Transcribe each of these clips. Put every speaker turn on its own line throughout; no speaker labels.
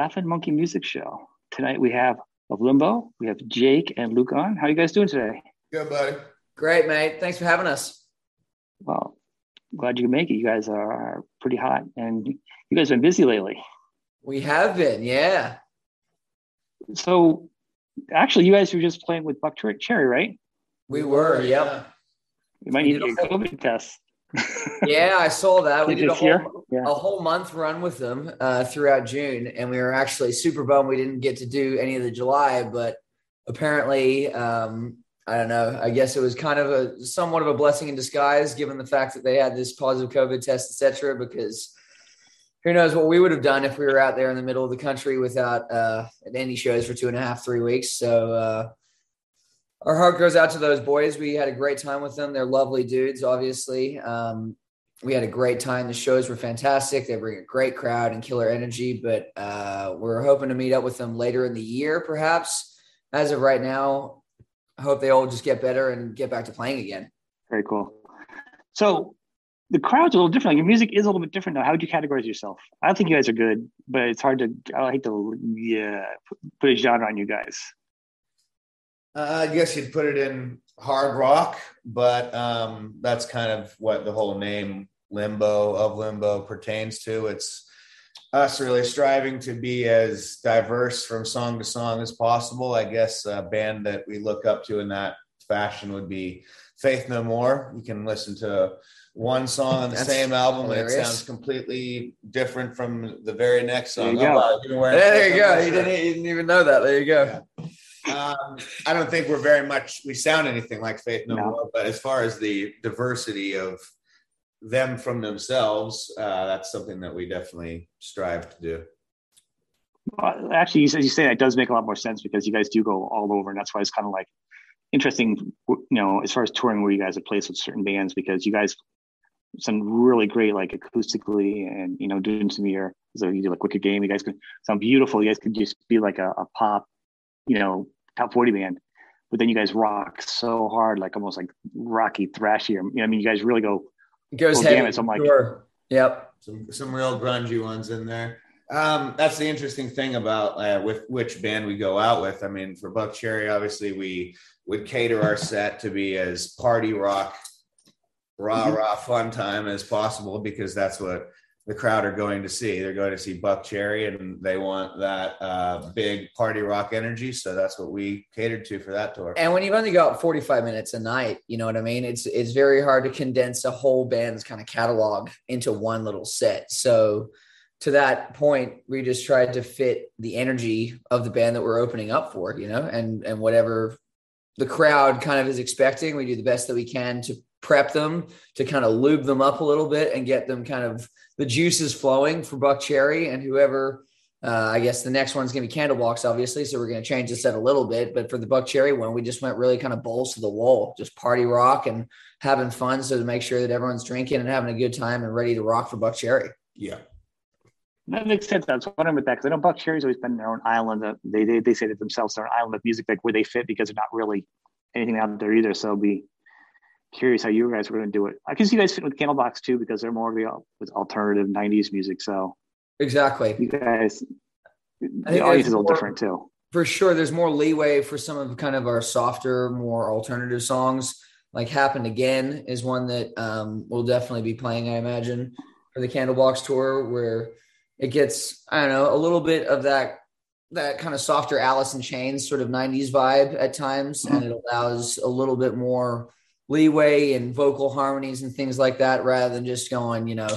Laughing Monkey Music Show. Tonight we have of Limbo, we have Jake and Luke on. How are you guys doing today?
Good, buddy.
Great, mate. Thanks for having us.
Well, glad you can make it. You guys are, are pretty hot and you guys have been busy lately.
We have been, yeah.
So actually you guys were just playing with Buckcherry, right?
We were, yep.
You might need to get a COVID test.
Yeah, I saw that. We did a whole,
yeah.
a whole month run with them uh, throughout June, and we were actually super bummed we didn't get to do any of the July. But apparently, um, I don't know. I guess it was kind of a somewhat of a blessing in disguise, given the fact that they had this positive COVID test, etc. Because who knows what we would have done if we were out there in the middle of the country without uh, any shows for two and a half, three weeks. So uh, our heart goes out to those boys. We had a great time with them. They're lovely dudes, obviously. Um, we had a great time. The shows were fantastic. They bring a great crowd and killer energy, but uh, we're hoping to meet up with them later in the year, perhaps. As of right now, I hope they all just get better and get back to playing again.
Very cool. So the crowd's a little different. Like your music is a little bit different now. How would you categorize yourself? I don't think you guys are good, but it's hard to. I hate to yeah put a genre on you guys.
Uh, I guess you'd put it in hard rock, but um, that's kind of what the whole name Limbo of Limbo pertains to. It's us really striving to be as diverse from song to song as possible. I guess a band that we look up to in that fashion would be Faith No More. You can listen to one song on the That's same album hilarious. and it sounds completely different from the very next song.
There you go. Oh, there you go. You didn't, you didn't, even know that. There you go.
Yeah. Um, I don't think we're very much we sound anything like Faith No, no. More, but as far as the diversity of them from themselves, uh, that's something that we definitely strive to do.
Well, actually, as you say, that does make a lot more sense because you guys do go all over, and that's why it's kind of like interesting, you know, as far as touring where you guys have played with certain bands because you guys sound really great, like acoustically, and you know, doing some of your so you do like Wicked Game. You guys could sound beautiful. You guys could just be like a, a pop you know, top 40 band. But then you guys rock so hard, like almost like rocky thrashy. You know, I mean, you guys really go
it goes heavy. Gamut. So I'm like, sure. yep,
some some real grungy ones in there. Um, that's the interesting thing about uh, with which band we go out with. I mean, for Buckcherry, obviously we would cater our set to be as party rock, rah rah fun time as possible because that's what the crowd are going to see. They're going to see Buckcherry, and they want that uh, big party rock energy. So that's what we catered to for that tour.
And when you've only got 45 minutes a night, you know what I mean? It's it's very hard to condense a whole band's kind of catalog into one little set. So to that point, we just tried to fit the energy of the band that we're opening up for, you know, and and whatever the crowd kind of is expecting, we do the best that we can to prep them to kind of lube them up a little bit and get them kind of the juices flowing for Buckcherry and whoever. Uh, I guess the next one's going to be candle Candlebox, obviously. So we're going to change the set a little bit. But for the Buckcherry one, we just went really kind of balls to the wall, just party rock and having fun. So to make sure that everyone's drinking and having a good time and ready to rock for Buckcherry.
Yeah.
That makes sense. That's what I was wondering with that because I know Buckcherry's always been their own island. Of, they, they they say to themselves they're an island of music, like where they fit because they're not really anything out there either. So it'll be curious how you guys were going to do it. I can see you guys fit with Candlebox too because they're more of the with alternative '90s music. So
exactly,
you guys, the audience is a little different too.
For sure, there's more leeway for some of kind of our softer, more alternative songs. Like "Happened Again" is one that um, we'll definitely be playing, I imagine, for the Candlebox tour, where it gets I don't know a little bit of that that kind of softer Alice in Chains sort of 90s vibe at times, mm-hmm. and it allows a little bit more leeway and vocal harmonies and things like that rather than just going, you know,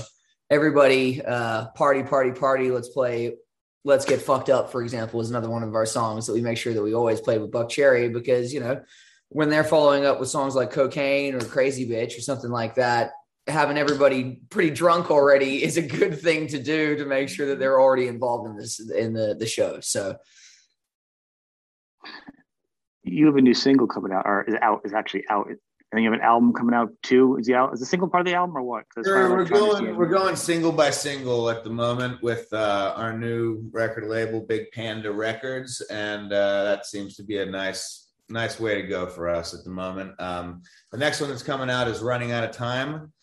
everybody uh, party, party, party. Let's play. Let's get fucked up, for example, is another one of our songs that we make sure that we always play with Buckcherry because, you know, when they're following up with songs like Cocaine or Crazy Bitch or something like that, having everybody pretty drunk already is a good thing to do to make sure that they're already involved in this in the the show. So
you have a new single coming out or is out is actually out and then you have an album coming out too. Is the is the single part of the album or what?
Sure, we're going we're going single by single at the moment with uh, our new record label, Big Panda Records, and uh, that seems to be a nice nice way to go for us at the moment. Um, the next one that's coming out is Running Out of Time.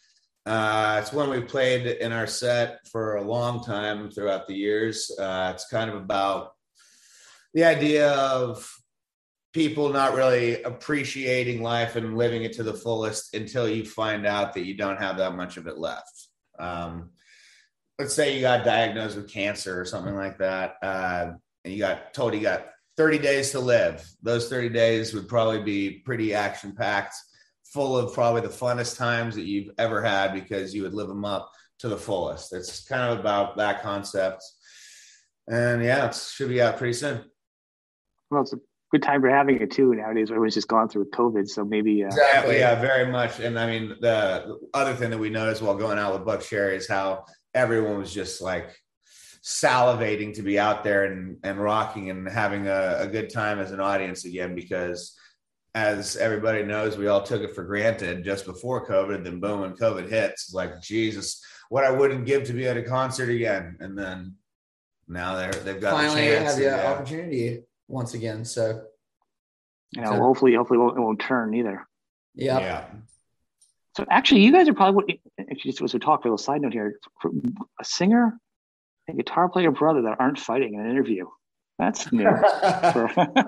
Uh, it's one we played in our set for a long time throughout the years. Uh, it's kind of about the idea of people not really appreciating life and living it to the fullest until you find out that you don't have that much of it left. Um, let's say you got diagnosed with cancer or something like that, uh, and you got told you got 30 days to live. Those 30 days would probably be pretty action packed, full of probably the funnest times that you've ever had because you would live them up to the fullest. It's kind of about that concept. And yeah, it should be out pretty soon.
Well, it's a good time for having it too nowadays. Everyone's just gone through COVID, so maybe. Uh,
exactly. Yeah, very much. And I mean, the other thing that we noticed while going out with Buckcherry is how everyone was just like salivating to be out there and, and rocking and having a, a good time as an audience again because as everybody knows, we all took it for granted just before COVID. Then boom, when COVID hits, it's like Jesus, what I wouldn't give to be at a concert again. And then now they're they've got
finally
a chance
have the
yeah.
opportunity once again. So
you know, hopefully, hopefully, it won't, it won't turn either.
yeah,
yeah.
So actually, you guys are probably what- actually just as we talk. A little side note here: a singer, and guitar player, brother that aren't fighting in an interview. That's new.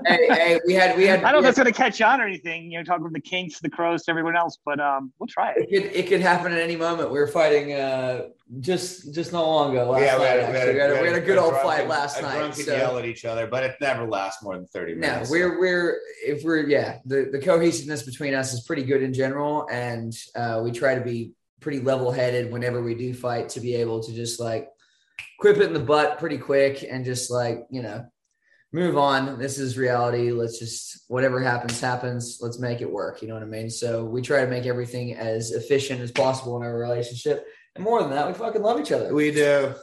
Hey, hey, we had we had.
I don't know if that's going to catch on or anything. You know, talking from the Kinks, the Crowes, to everyone else, but um, we'll try it.
it could it could happen at any moment. We were fighting uh just just not long ago. Last
yeah, we
night,
had, we, had a,
we, had a, we had a good old
drunken-
fight last
a
night.
drunken
So.
yell at each other, but it never lasts more than 30
No,
minutes.
we're we're if we're yeah the the cohesiveness between us is pretty good in general, and uh, we try to be pretty level headed whenever we do fight to be able to just like quip it in the butt pretty quick and just like you know move on. This is reality. Let's just whatever happens happens. Let's make it work. You know what I mean? So we try to make everything as efficient as possible in our relationship, and more than that, we fucking love each other.
we do.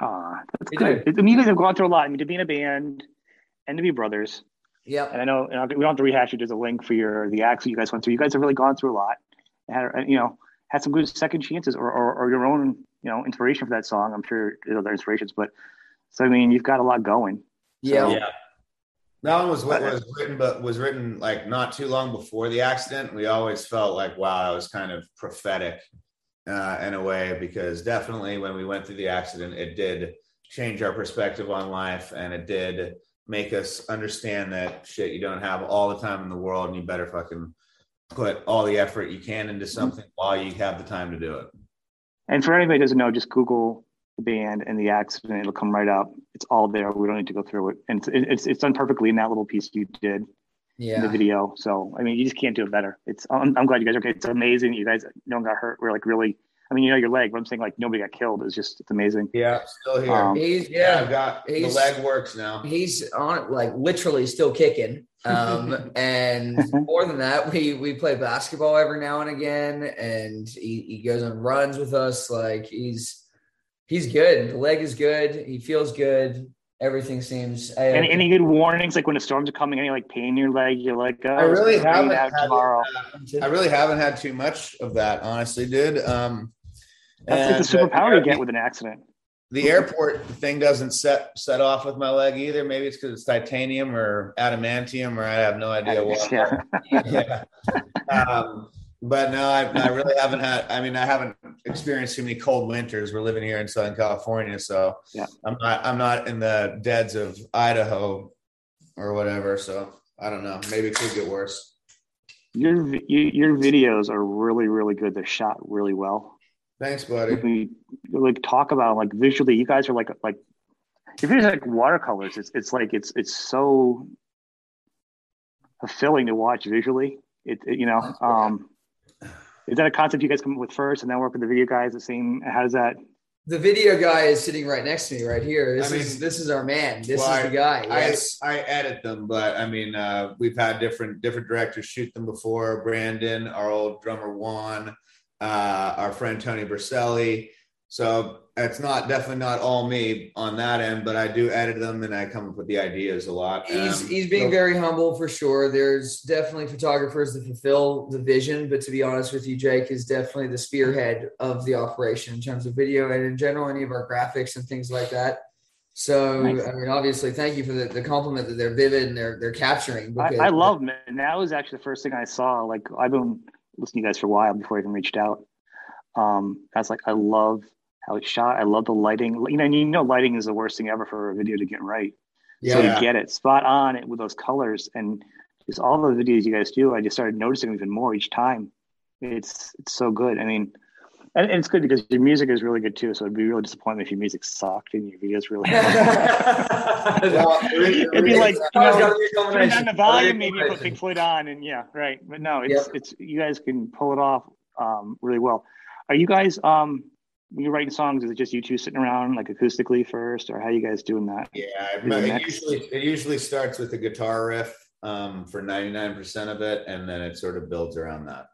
Ah, that's
We
good. I mean, you guys have gone through a lot. I mean, to be in a band and to be brothers.
Yeah.
And I know and we don't have to rehash it. There's a link for your the acts that you guys went through. You guys have really gone through a lot. And had, you know, had some good second chances or, or, or your own, you know, inspiration for that song. I'm sure there's other inspirations, but so I mean, you've got a lot going.
Yeah.
Yeah. That one was what was written, but was written like not too long before the accident. We always felt like, wow, I was kind of prophetic uh, in a way, because definitely when we went through the accident, it did change our perspective on life and it did make us understand that shit, you don't have all the time in the world and you better fucking put all the effort you can into something while you have the time to do it.
And for anybody who doesn't know, just Google the band and the accident. It'll come right up. It's all there. We don't need to go through it. And it's, it's, it's done perfectly in that little piece you did in the video. So, I mean, you just can't do it better. It's, I'm, I'm glad you guys are okay. It's amazing. You guys, no one got hurt. We're like really, I mean, you know, your leg, but I'm saying like nobody got killed. It's just, it's amazing.
Yeah, still here.
Um,
He's
yeah,
yeah.
I've got the
he's-
leg works now.
he's on it like literally still kicking um and more than that we we play basketball every now and again and he, he goes on runs with us like he's he's good the leg is good he feels good everything seems I,
Any, any good warnings, like when the storms are coming, any like pain in your leg? You're like, oh,
I really
it's gonna rain
haven't had
tomorrow.
I really haven't had too much of that, honestly, dude. Um,
That's like the
and, uh,
superpower you get with an accident.
The airport thing doesn't set set off with my leg either. Maybe it's because it's titanium or adamantium, or I have no idea what.
Yeah.
yeah. Um, but no, I, I really haven't had. I mean, I haven't experienced too many cold winters. We're living here in Southern California, so
Yeah.
I'm not. I'm not in the deads of Idaho or whatever. So I don't know. Maybe it could get worse.
Your you, your videos are really really good. They're shot really well.
Thanks, buddy.
We like talk about like visually. You guys are like like if are like watercolors. It's it's like it's it's so fulfilling to watch visually. It, it you know um is that a concept you guys come up with first and then work with the video guys the same? How does that?
the video guy is sitting right next to me right here this
I
is
mean-
this is our man this
Well,
is the guy
I,
yes
I edit them, but I mean, uh, we've had different different directors shoot them before. Brandon, our old drummer Juan, uh, our friend Tony Berselli. So it's not definitely not all me on that end, but I do edit them and I come up with the ideas a lot.
He's
Um,
he's being
so-
very humble for sure. There's definitely photographers that fulfill the vision, but to be honest with you, Jake is definitely the spearhead of the operation in terms of video and in general any of our graphics and things like that. So
Nice.
I mean, obviously, thank you for the, the compliment that they're vivid and they're they're capturing.
I,
because-
I love them. And that was actually the first thing I saw. Like I've been listening to you guys for a while before I even reached out. Um, I was like I love how it's shot. I love the lighting. You know, and you know, lighting is the worst thing ever for a video to get right.
Yeah.
So you get it spot on with those colors and just all the videos you guys do. I just started noticing even more each time. It's it's so good. I mean, and, and it's good because your music is really good too. So it'd be really disappointing if your music sucked and your videos really.
Well,
It'd be like you know,
gotta be a
turn down the volume, maybe put Pink Floyd on, and yeah, right. But no, it's it's you guys can pull it off um, really well. Are you guys um when you're writing songs? Is it just you two sitting around like acoustically first, or how you guys doing that?
Yeah, it
it
usually it usually starts with a guitar riff um, for ninety nine percent of it, and then it sort of builds around that.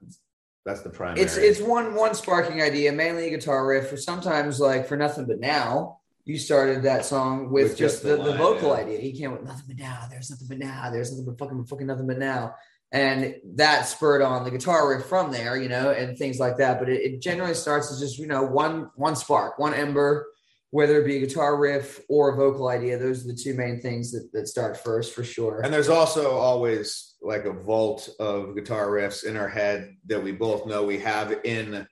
That's the primary.
It's it's one one sparking idea, mainly a guitar riff. Or sometimes like for nothing but now, you started that song with,
With
just
just
the,
the
the vocal
yeah.
idea. He came with nothing but now. There's nothing but now. There's nothing but fucking fucking nothing but now. And that spurred on the guitar riff from there, you know, and things like that. But it, it generally starts as just you know one one spark, one ember, whether it be a guitar riff or a vocal idea. Those are the two main things that, that start first for sure.
And there's also always like a vault of guitar riffs in our head that we both know we have in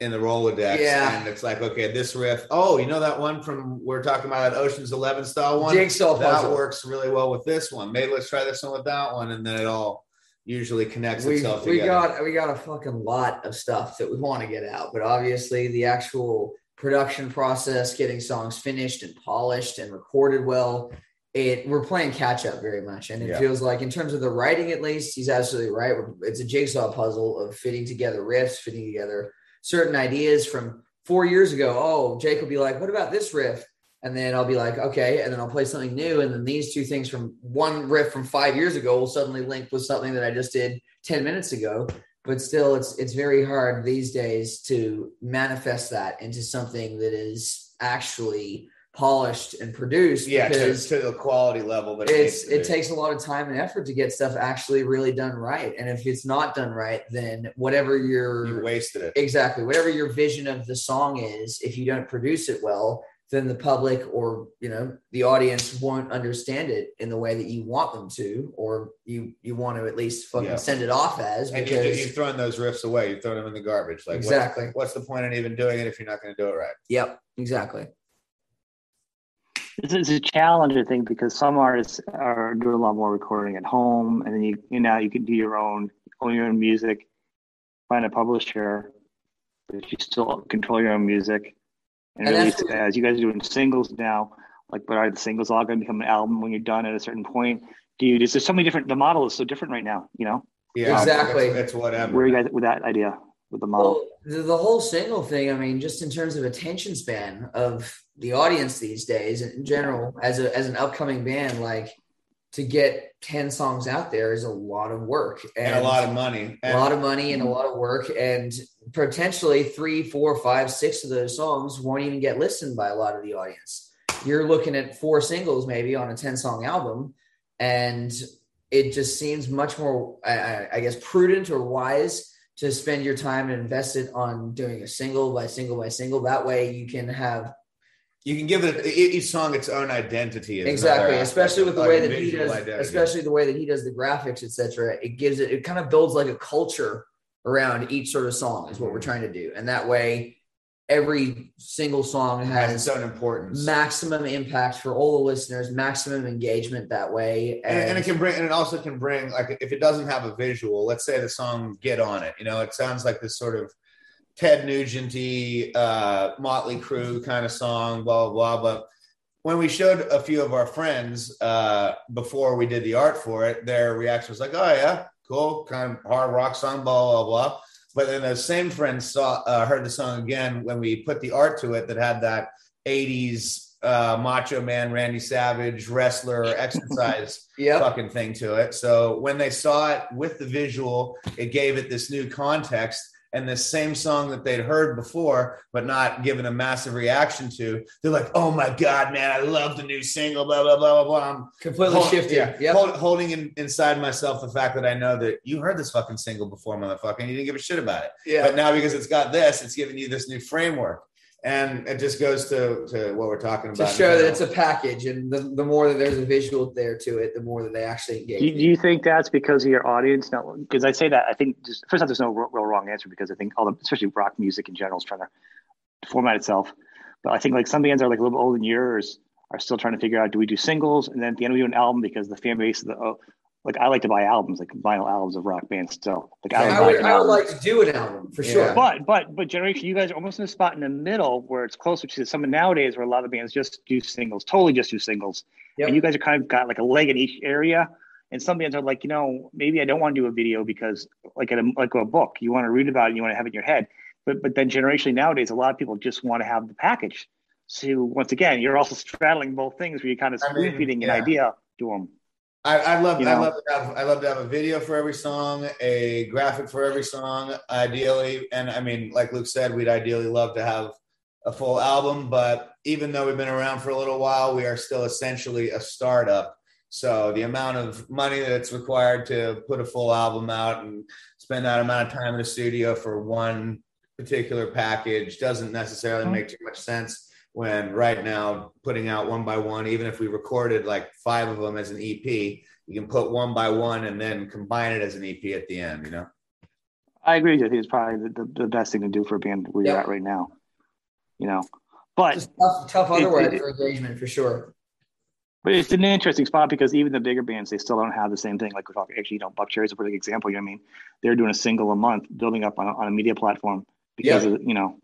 in the Rolodex.
Yeah.
And it's like, okay, this riff. Oh, you know that one from we're talking about that Ocean's Eleven style one?
Jigsaw
that
puzzle.
works really well with this one. Maybe let's try this one with that one, and then it all usually connects
we,
itself
we
together.
got we got a fucking lot of stuff that we want to get out but obviously the actual production process getting songs finished and polished and recorded well it we're playing catch up very much and it
Yeah.
feels like in terms of the writing at least he's absolutely right it's a jigsaw puzzle of fitting together riffs fitting together certain ideas from four years ago oh jake will be like what about this riff and then I'll be like, okay, and then I'll play something new, and then these two things from one riff from five years ago will suddenly link with something that I just did ten minutes ago. But still, it's it's very hard these days to manifest that into something that is actually polished and produced.
yeah, to, to the quality level that
it's it
be.
takes a lot of time and effort to get stuff actually really done right. And if it's not done right, then whatever your
you wasted it.
exactly whatever your vision of the song is if you don't produce it well then the public or you know the audience won't understand it in the way that you want them to or you you want to at least fucking
Yeah.
send it off as
And you,
because
you've thrown those riffs away. You've thrown them in the garbage. Like, what's-
exactly
what's the point in even doing it if you're not going to do it right?
yep exactly
It's, it's a challenge, I think, because some artists are doing a lot more recording at home, and then you you know you can do your own own your own music, find a publisher, but you still control your own music and,
And
release
that's-
it as you guys are doing singles now. Like, but are the singles all going to become an album when you're done at a certain point? Dude, is there so many different? The model is so different right now. You know,
Yeah,
Exactly.
It's, it's whatever.
where are you guys with that idea with the model?
well the, the whole single thing i mean just in terms of attention span of the audience these days in general as a as an upcoming band like to get 10 songs out there is a lot of work
and a lot of money.
a lot of money and a lot of work. And potentially three four five six of those songs won't even get listened by a lot of the audience. You're looking at four singles maybe on a 10 song album and it just seems much more I, I guess prudent or wise to spend your time and invest it on doing a single by single by single. That way you can have
you can give it each song its own identity.
exactly especially with the
of
way that he does
identity.
especially the way that he does the graphics etc it gives it it kind of builds like a culture around each sort of song is what we're trying to do and that way every single song
has
has
its own importance.
maximum impact for all the listeners maximum engagement that way
and, and it can bring and it also can bring like if it doesn't have a visual let's say the song get on it you know it sounds like this sort of ted nugenty uh motley Crue kind of song blah blah blah. But when we showed a few of our friends uh before we did the art for it their reaction was like oh yeah cool kind of hard rock song blah blah blah. But then those same friends saw uh, heard the song again when we put the art to it that had that 80s uh, macho man randy savage wrestler exercise
yep.
fucking thing to it. So when they saw it with the visual, it gave it this new context and this same song that they'd heard before, but not given a massive reaction to. They're like, "Oh my god, man, I love the new single." Blah blah blah blah blah. I'm
completely
hold-
shifted
yeah,
yep
hold- holding in, inside myself the fact that I know that you heard this fucking single before, motherfucker, and you didn't give a shit about it.
yeah
But now because it's got this, it's giving you this new framework. And it just goes to to what we're talking about.
to
about.
show that it's a package, and the, the more that there's a visual there to it, the more that they actually engage.
Do you, do you think that's because of your audience? No, because I say that I think just first off, there's no real, real wrong answer because I think all the especially rock music in general is trying to format itself. But I think like some bands are like a little bit older than yours are still trying to figure out do we do singles and then at the end we do an album because the fan base of the oh, like I like to buy albums like vinyl albums of rock bands still like
I,
buy
would, I would like to do an album for
Yeah.
sure.
But but but generation, you guys are almost in a spot in the middle where it's closer to some nowadays where a lot of bands just do singles, totally just do singles.
Yep.
And you guys are kind of got like a leg in each area. And some bands are like, you know, maybe I don't want to do a video because like a like a book, you want to read about it, you want to have it in your head. But but then generationally nowadays, a lot of people just want to have the package. So once again, you're also straddling both things where you're kind of
I mean,
spoon feeding
yeah.
an idea to them.
I, I love
You
I love to have I love to have a video for every song, a graphic for every song, ideally. And I mean, like Luke said, we'd ideally love to have a full album, but even though we've been around for a little while, we are still essentially a startup. So the amount of money that's required to put a full album out and spend that amount of time in the studio for one particular package doesn't necessarily
Mhm.
make too much sense when right now putting out one by one, even if we recorded like five of them as an EP, you can put one by one and then combine it as an EP at the end, you know?
I agree. I think it's probably the, the, best thing to do for a band where you're at right now. You know, but
Just tough, tough otherwise
it-
for engagement for sure.
But it's an interesting spot because even the bigger bands, they still don't have the same thing. Like we're talking, actually, you know, Buckcherry's a perfect example. You know what I mean? They're doing a single a month, building up on, a- on a media platform because
Yeah.
of you know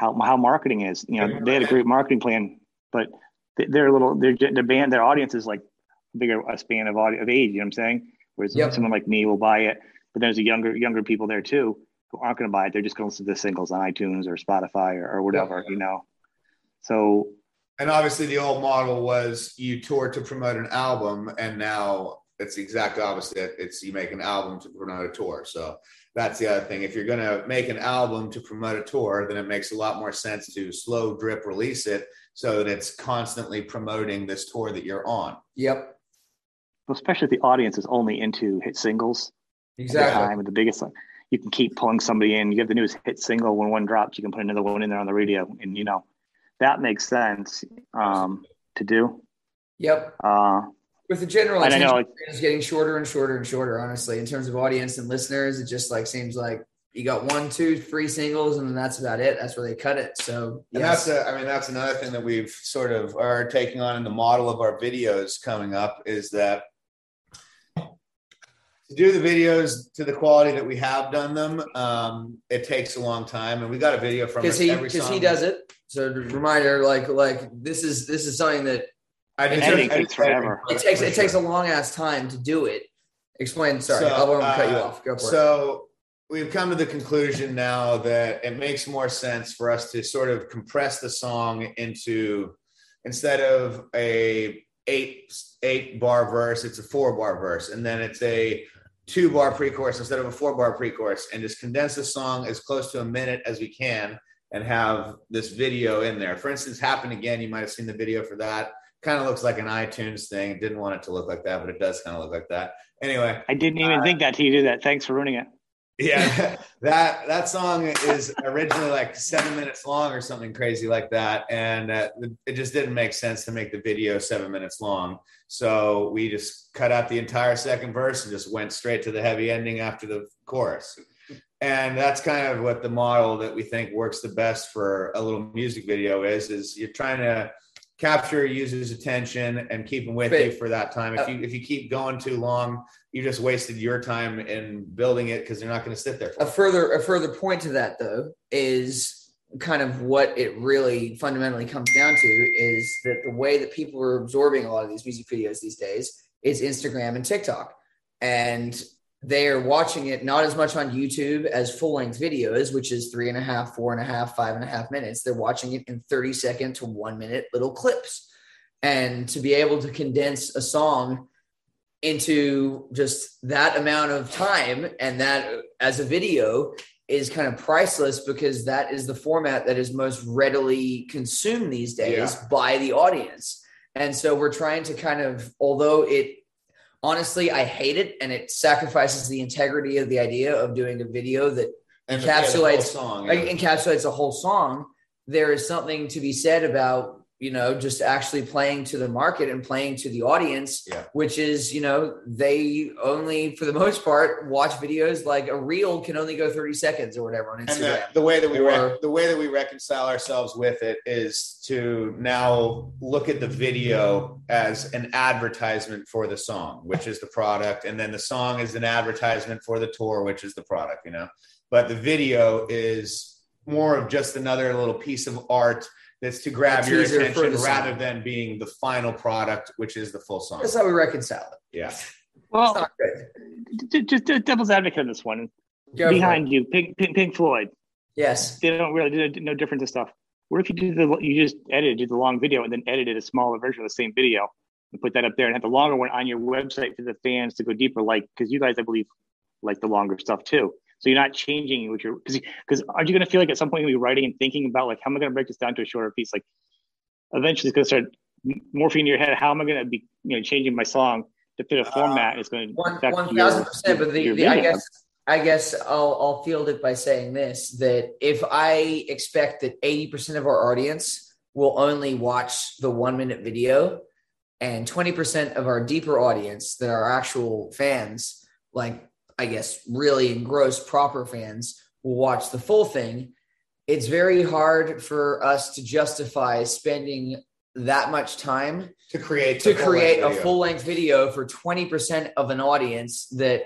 how how marketing is. You know, they had a great marketing plan, but they- they're a little their their band their audience is like bigger a span of audio, of age. You know what I'm saying? Whereas
Yep.
someone like me will buy it, but there's a younger younger people there too who aren't going to buy it. They're just going to listen to the singles on iTunes or Spotify or, or whatever. You know, so
And obviously, the old model was you tour to promote an album, and now it's the exact opposite. It's you make an album to promote a tour. So that's the other thing. If you're going to make an album to promote a tour, then it makes a lot more sense to slow drip release it so that it's constantly promoting this tour that you're on.
Yep,
especially if the audience is only into hit singles. at the
exactly.
time with the biggest one. you can keep pulling somebody in you have the newest hit single when one drops you can put another one in there on the radio and you know that makes sense um, to do
Yep.
uh,
With the general
And I know,
attention span is getting shorter and shorter and shorter, honestly, in terms of audience and listeners. It just like seems like you got one, two, three singles, and then that's about it. That's where they cut it. So
And
yes.
that's, a, I mean, that's another thing that we've sort of are taking on in the model of our videos coming up is that to do the videos to the quality that we have done them, um, it takes a long time. And we got a video from
because he because he does it. So reminder, like like this is this is something that
I
It
did
editing
I
takes forever
it takes it takes a long ass time to do it. Explain. Sorry,
So,
I won't cut you
uh,
off. Go for it.
So we've come to the conclusion now that it makes more sense for us to sort of compress the song into instead of a eight eight bar verse, it's a four bar verse, and then it's a two bar pre-chorus instead of a four bar pre-chorus, and just condense the song as close to a minute as we can and have this video in there. For instance, happen again. You might have seen the video for that. Kind of looks like an iTunes thing. Didn't want it to look like that, but it does kind of look like that. Anyway,
i didn't even
Uh,
think that till you did that thanks for ruining it
yeah, that that song is originally like seven minutes long or something crazy like that, and uh, it just didn't make sense to make the video seven minutes long. So we just cut out the entire second verse and just went straight to the heavy ending after the chorus. And that's kind of what the model that we think works the best for a little music video is: is you're trying to capture a user's attention and keep them with
But-
you for that time. If uh, you if you keep going too long, you just wasted your time in building it because they're not going to sit there
a further a further point to that though is kind of what it really fundamentally comes down to is that the way that people are absorbing a lot of these music videos these days is Instagram and TikTok. And they are watching it not as much on YouTube as full length videos, which is three and a half, four and a half, five and a half minutes. They're watching it in 30 second to one minute little clips. And to be able to condense a song into just that amount of time and that as a video is kind of priceless because that is the format that is most readily consumed these days
Yeah.
by the audience. And so we're trying to kind of, although it honestly, I hate it and it sacrifices the integrity of the idea of doing a video that
and yeah,
encapsulates-
song.
like, encapsulates a whole song. there is something to be said about you know just actually playing to the market and playing to the audience
Yeah.
which is you know they only for the most part watch videos like a reel can only go 30 seconds or whatever on
and
instagram
the, the way that we
Or-
rec- the way that we reconcile ourselves with it is to now look at the video as an advertisement for the song which is the product and then the song is an advertisement for the tour which is the product you know but the video is more of just another little piece of art that's to grab your attention
the song.
rather than being the final product which is the full song
that's how we reconcile it
yeah
Well,
not good
j- just a devil's advocate on this one.
Go.
Behind you, Pink, Pink, Pink Floyd.
yes
They don't really do no different to stuff. What if you do the you just edited did the long video and then edited a smaller version of the same video and put that up there and have the longer one on your website for the fans to go deeper? Like because you guys, I believe, like the longer stuff too. So you're not changing what you're because because aren't you going to feel like at some point you'll be writing and thinking about like how am I going to break this down to a shorter piece? Like eventually it's going to start morphing in your head. How am I going to be you know changing my song to fit a uh, format? It's going to
one thousand percent. But the, the I guess I guess I'll I'll field it by saying this: that if I expect that eighty percent of our audience will only watch the one minute video, and twenty percent of our deeper audience that are actual fans, like I guess really engrossed proper fans, will watch the full thing. It's very hard for us to justify spending that much time
to create
to create a full length video for 20% of an audience that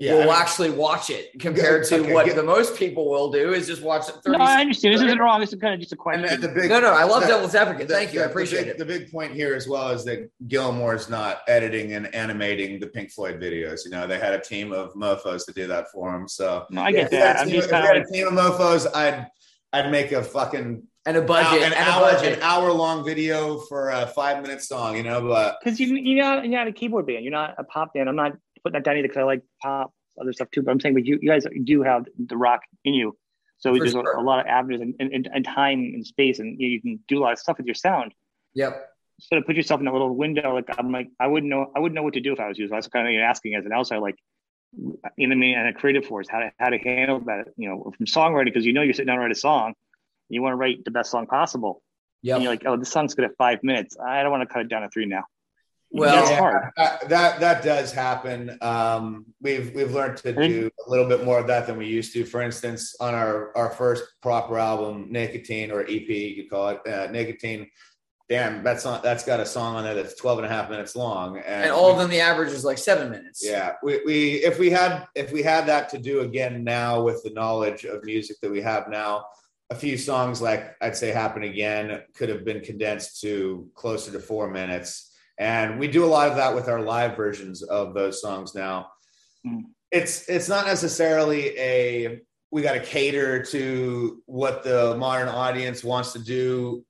yeah,
will
I mean-
actually watch it compared to
Okay,
what
get-
the most people will do is just watch it 30
No, I understand. This isn't wrong. This is kind of just a
And
question.
the, the big,
No, no, I love
the-
devil's advocate.
the-
Thank you. I appreciate
the big,
it.
The big point here as well is that Gilmour's not editing and animating the Pink Floyd videos. You know, they had a team of mofo's to do that for them. So
no, I get
if we had
that.
a
I'm
team,
just
if we
kind
had
of
a team of mofo's, I'd I'd make a fucking
And a budget.
an
and a
hour
budget.
an hour long video for a five minute song. You know, but
because you you're not you're not a keyboard band. You're not a pop band. I'm not putting that down either because I like pop other stuff too. But I'm saying, but you, you guys do have the rock in you. So
For
there's a,
sure.
a lot of avenues and, and, and time and space, and you, you can do a lot of stuff with your sound.
Yep.
So to put yourself in a little window, like I'm like, I wouldn't know, I wouldn't know what to do if I was you. So that's kind of you're asking as an outsider, like, you know, I mean, and a creative force, how to how to handle that, you know, from songwriting because you know you're sitting down to write a song, you want to write the best song possible,
Yeah.
and you're like, oh, this song's good at five minutes. I don't want to cut it down to three now.
Well-
that's
Yeah.
hard.
that that, that does happen. Um, we've we've learned to do a little bit more of that than we used to. For instance, on our our first proper album, Nicotine or EP, you could call it uh, Nicotine. Damn, that's not that's got a song on there that's 12 and a half minutes long. And,
And all of them, the average is like seven minutes.
Yeah, we, we if we had if we had that to do again now with the knowledge of music that we have now, a few songs like I'd say "Happen Again" could have been condensed to closer to four minutes, and we do a lot of that with our live versions of those songs now.
Mm.
It's it's not necessarily a we got to cater to what the modern audience wants to do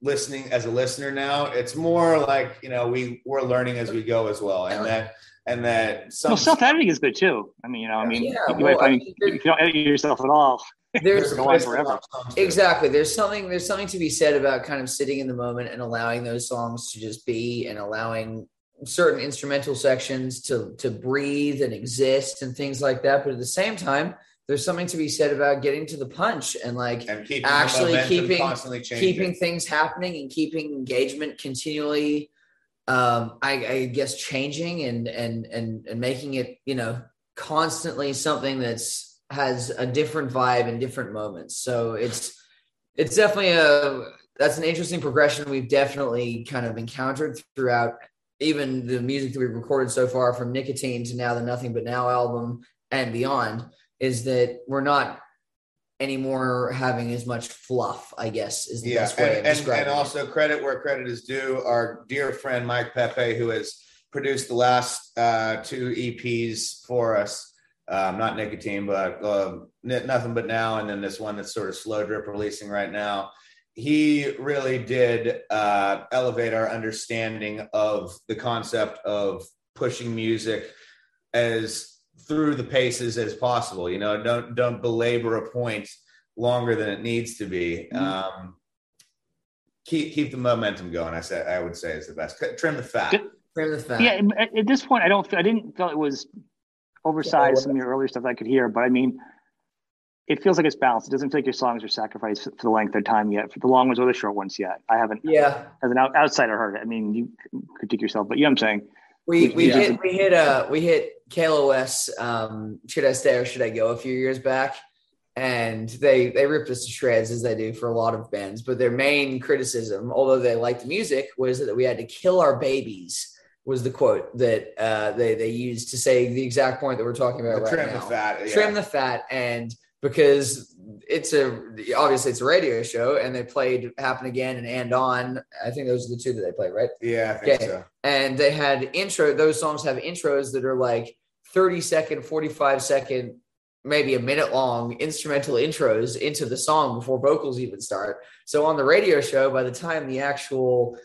listening as a listener now it's more like you know we we're learning as we go as well and that and that some
Well, self editing is good too. I mean, you know, I mean,
Yeah,
you
well,
might
I mean,
if you don't edit yourself at all,
There's
go on forever.
Exactly. There's something there's something to be said about kind of sitting in the moment and allowing those songs to just be and allowing certain instrumental sections to to breathe and exist and things like that. But at the same time, there's something to be said about getting to the punch and like
and keeping
Actually keeping- keeping things happening and keeping engagement continually um I, I guess changing and and and and making it you know constantly something that's has a different vibe in different moments so it's it's definitely a that's an interesting progression we've definitely kind of encountered throughout even the music that we've recorded so far from nicotine to now the nothing but now album and beyond is that we're not anymore having as much fluff i guess is the
yeah,
best way
and,
of
and,
describing
and
it.
also credit where credit is due. Our dear friend Mike Pepe, who has produced the last uh, two EPs for us, um, not nicotine, but uh, nothing but now, and then this one that's sort of slow drip releasing right now. He really did uh, elevate our understanding of the concept of pushing music as through the paces as possible. You know, don't don't belabor a point longer than it needs to be.
Mhm.
Um, keep keep the momentum going. I said I would say is the best. Trim the fat.
Trim the fat.
yeah. At, at this point, I don't. I didn't feel it was oversized. Some of your earlier stuff I could hear, but I mean, it feels like it's balanced. It doesn't feel like your songs are sacrificed for the length of time yet, for the long ones or the short ones yet. I haven't,
Yeah,
as an out, outsider, heard it. I mean, you critique yourself, but you know what I'm saying?
we we
Yeah.
hit we hit uh we hit KLOS um should I stay or should I go a few years back, and they they ripped us to shreds as they do for a lot of bands. But their main criticism, although they liked the music, was that we had to kill our babies. Was the quote that uh, they they used to say the exact point that we're talking about right
trim
now?
the fat. Yeah.
trim the fat and because it's a obviously it's a radio show and they played happen again and and on i think those are the two that they played right
yeah, I think
Okay.
so.
and they had intro those songs have intros that are like 30 second 45 second maybe a minute long instrumental intros into the song before vocals even start so on the radio show by the time the actual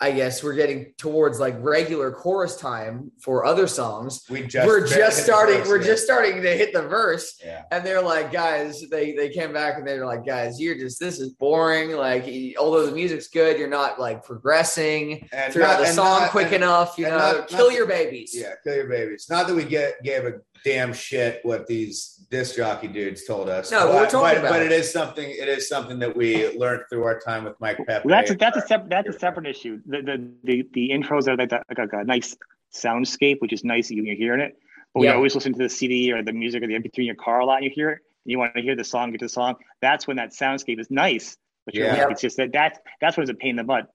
i guess we're getting towards like regular chorus time for other songs
We just
we're just starting
verse,
we're
yeah.
just starting to hit the verse
yeah.
and they're like guys they they came back and they're like guys you're just this is boring like although the music's good you're not like progressing
And
throughout
not-
the song
not-
quick
and-
enough you know
not-
kill your babies
Yeah, kill your babies. Not that we get gave a damn shit what these disc jockey dudes told us.
No, but we're talking
but,
about
but
it.
it is something. It is something that we learned through our time with Mike Pepe.
Well, that's a, that's a separate that's a separate issue. The the the, the intros are like, that, like a nice soundscape, which is nice when you're hearing it. But we always listen to the CD or the music or the MP3 in your car a lot, and you hear it. And you want to hear the song, get to the song. That's when that soundscape is nice. But you're
Yeah.
like, it's just that that's that's when it's a pain in the butt.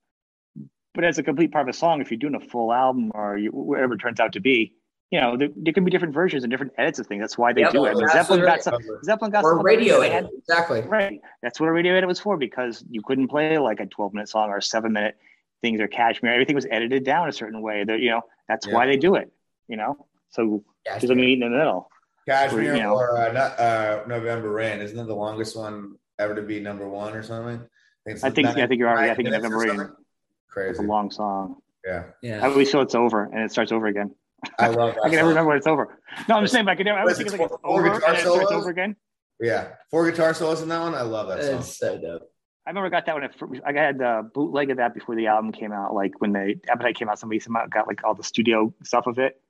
But as a complete part of a song, if you're doing a full album or you, whatever it turns out to be, you know, there, there can be different versions and different edits of things. That's why they
Yep,
do it. I Zeppelin got some, Zeppelin got
or
some
radio
they
edit. exactly
Right. That's what a radio edit was for because you couldn't play like a 12 minute song or a seven minute things or Kashmir. Everything was edited down a certain way. That you know, that's
Yeah.
why they do it. You know, so
Yeah,
there's a meet in the middle.
Kashmir
you know.
or uh, not, uh, November Rain. Isn't that the longest one ever to be number one or something? it's
I think
nine-
yeah, I think you're right. I think November Rain.
something.
It's
Crazy.
a long song.
Yeah,
yeah
I always feel it's over and it starts over again.
I love that.
I can never remember when it's over. No, I'm just saying, but I can never. I
Was
think
it
it's like it's
four- four
over and
guitar
then it starts over again.
Yeah, four guitar solos in that one. I love that song.
it's so dope
I remember I got that when it, I had the bootleg of that before the album came out. Like when the Appetite came out, somebody somehow got like all the studio stuff of it,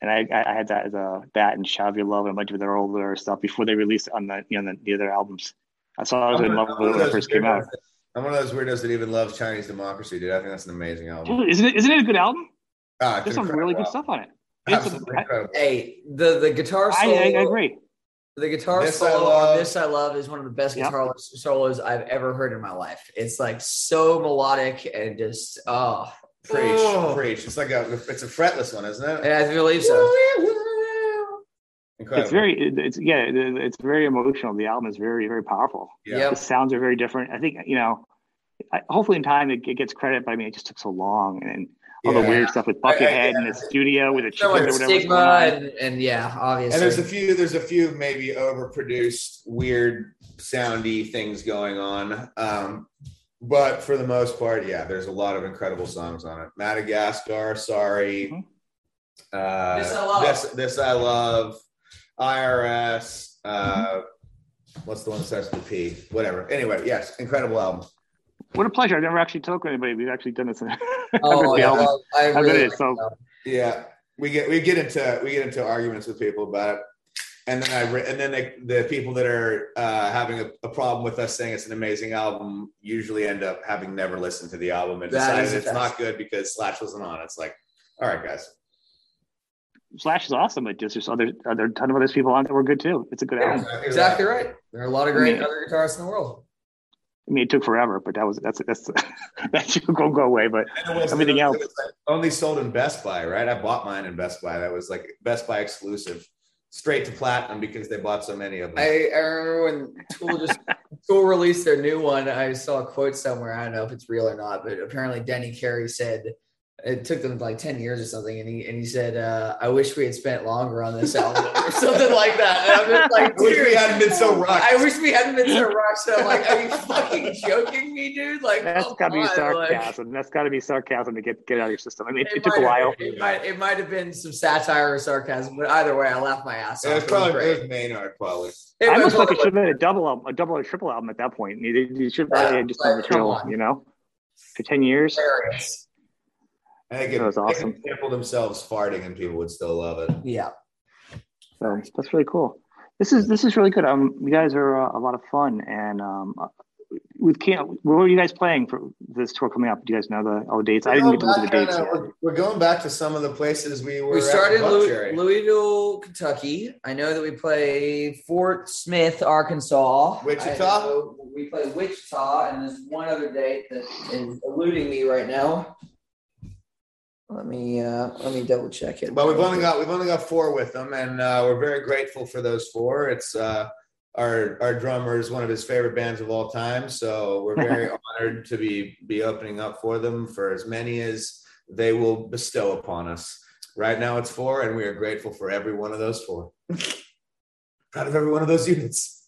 and I, I I had that as a that and Shout Your Love and a bunch of their older stuff before they released it on the you know the, the other albums. I saw I was in love with it when it first came out.
I'm one of those weirdos that even loves Chinese democracy, dude. I think that's an amazing album.
Dude, isn't it isn't it a good album?
Ah,
There's some really good stuff on it. It's a-
hey the the guitar solo
I, I agree.
the guitar
This
solo on this i love is one of the best
Yep.
guitar solos i've ever heard in my life it's like so melodic and just oh
Preach,
Oh.
preach. It's like a, it's a fretless one, isn't it?
yeah, i believe so
Incredible.
It's very it's yeah it's very emotional. The album is very very powerful.
yeah.
Yep.
The sounds are very different. I think you know. I, hopefully in time it, it gets credit, but I mean it just took so long and all the weird stuff with
I- I-
Buckethead in the studio with the
so
chickens or whatever. was
stigma and, and yeah obviously
And there's a few, there's a few maybe overproduced, weird, soundy things going on. Um, but for the most part, yeah, there's a lot of incredible songs on it. Madagascar, sorry.
Mhm.
Uh,
This I Love.
This, this I love. IRS. Uh, what's the one that starts with P? Whatever. Anyway, yes, incredible album.
What a pleasure! I've never actually talked to anybody. We've actually done this.
oh, yeah,
album.
well, I really
it, so-
like that.
Yeah, we get we get into we get into arguments with people about it, and then I re- and then they, the people that are uh, having a, a problem with us saying it's an amazing album usually end up having never listened to the album and
That
decided it's
fact.
not good because Slash wasn't on. It's like, all right, guys.
Slash is awesome, but there's just other other ton of other people on that were good too. It's a good album.
exactly right there are a lot of great
Yeah.
other guitarists in the world
I mean, it took forever, but that was that's that's that should go go away. But
And it was-
Everything else.
like only sold in Best Buy, right? I bought mine in Best Buy. That was like Best Buy exclusive, straight to platinum because they bought so many of them.
I, I remember when Tool just Tool released their new one. I saw a quote somewhere. I don't know if it's real or not, but apparently Danny Carey said it took them like ten years or something, and he and he said, uh, "I wish we had spent longer on this album or something like that." And I'm just like,
I wish we hadn't been so rushed.
I wish we hadn't been so rushed. I'm like, are you fucking joking me, dude? Like,
that's
come
got to be
on, like-
sarcasm. that's got to be sarcasm to get get out of your system. I mean, it,
It,
it took a while.
have, it, might, it might have been some satire or sarcasm, but either way, I laughed my ass
it
off.
was
It
probably
great.
it was Maynard, probably.
It
I almost like it should have been a double album, a double or triple album at that point. You, you should have
Yeah,
probably just done
like, come
material,
on.
you know, for ten years.
hilarious.
And they could,
That was awesome.
They sample themselves farting and people would still love it.
Yeah.
So that's really cool. This is this is really good. Um, you guys are uh, a lot of fun, and um, uh, with camp, where are you guys playing for this tour coming up? Do you guys know the oh dates? I didn't get to look at the dates.
Kinda, we're, we're, going back to some of the places we were.
We started Louis, Louisville, Kentucky. I know that we play Fort Smith, Arkansas.
Wichita.
We play Wichita, and there's one other date that is eluding me right now. Let me uh, let me double check it.
But we've only got we've only got four with them, and uh, we're very grateful for those four. It's uh, our our drummer is one of his favorite bands of all time, so we're very honored to be be opening up for them for as many as they will bestow upon us. Right now, it's four, and we are grateful for every one of those four. Proud of every one of those units.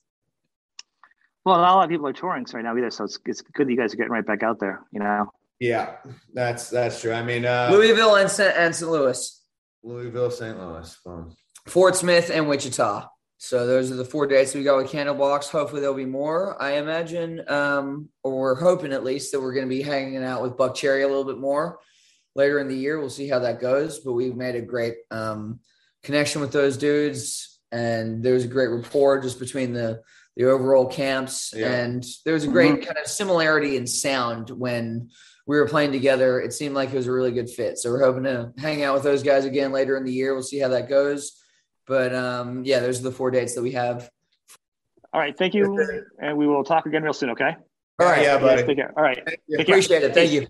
Well, not a lot of people are touring right now either, so it's, it's good that you guys are getting right back out there. You know.
Yeah, that's that's true. I mean, uh,
Louisville and St. and St. Louis.
Louisville, St. Louis. Boom.
Fort Smith and Wichita. So those are the four dates we got with Candlebox. Hopefully there'll be more. I imagine, um, or we're hoping at least that we're going to be hanging out with Buckcherry a little bit more later in the year. We'll see how that goes. But we've made a great um, connection with those dudes, and there's a great rapport just between the the overall camps, yeah. and there was a great mm-hmm. kind of similarity in sound when we were playing together. It seemed like it was a really good fit. So we're hoping to hang out with those guys again later in the year. We'll see how that goes. But um, yeah, those are the four dates that we have.
All right. Thank you. And we will talk again real soon. Okay.
All right. Yeah, buddy.
Take care. All right.
Appreciate care. it. Thank you.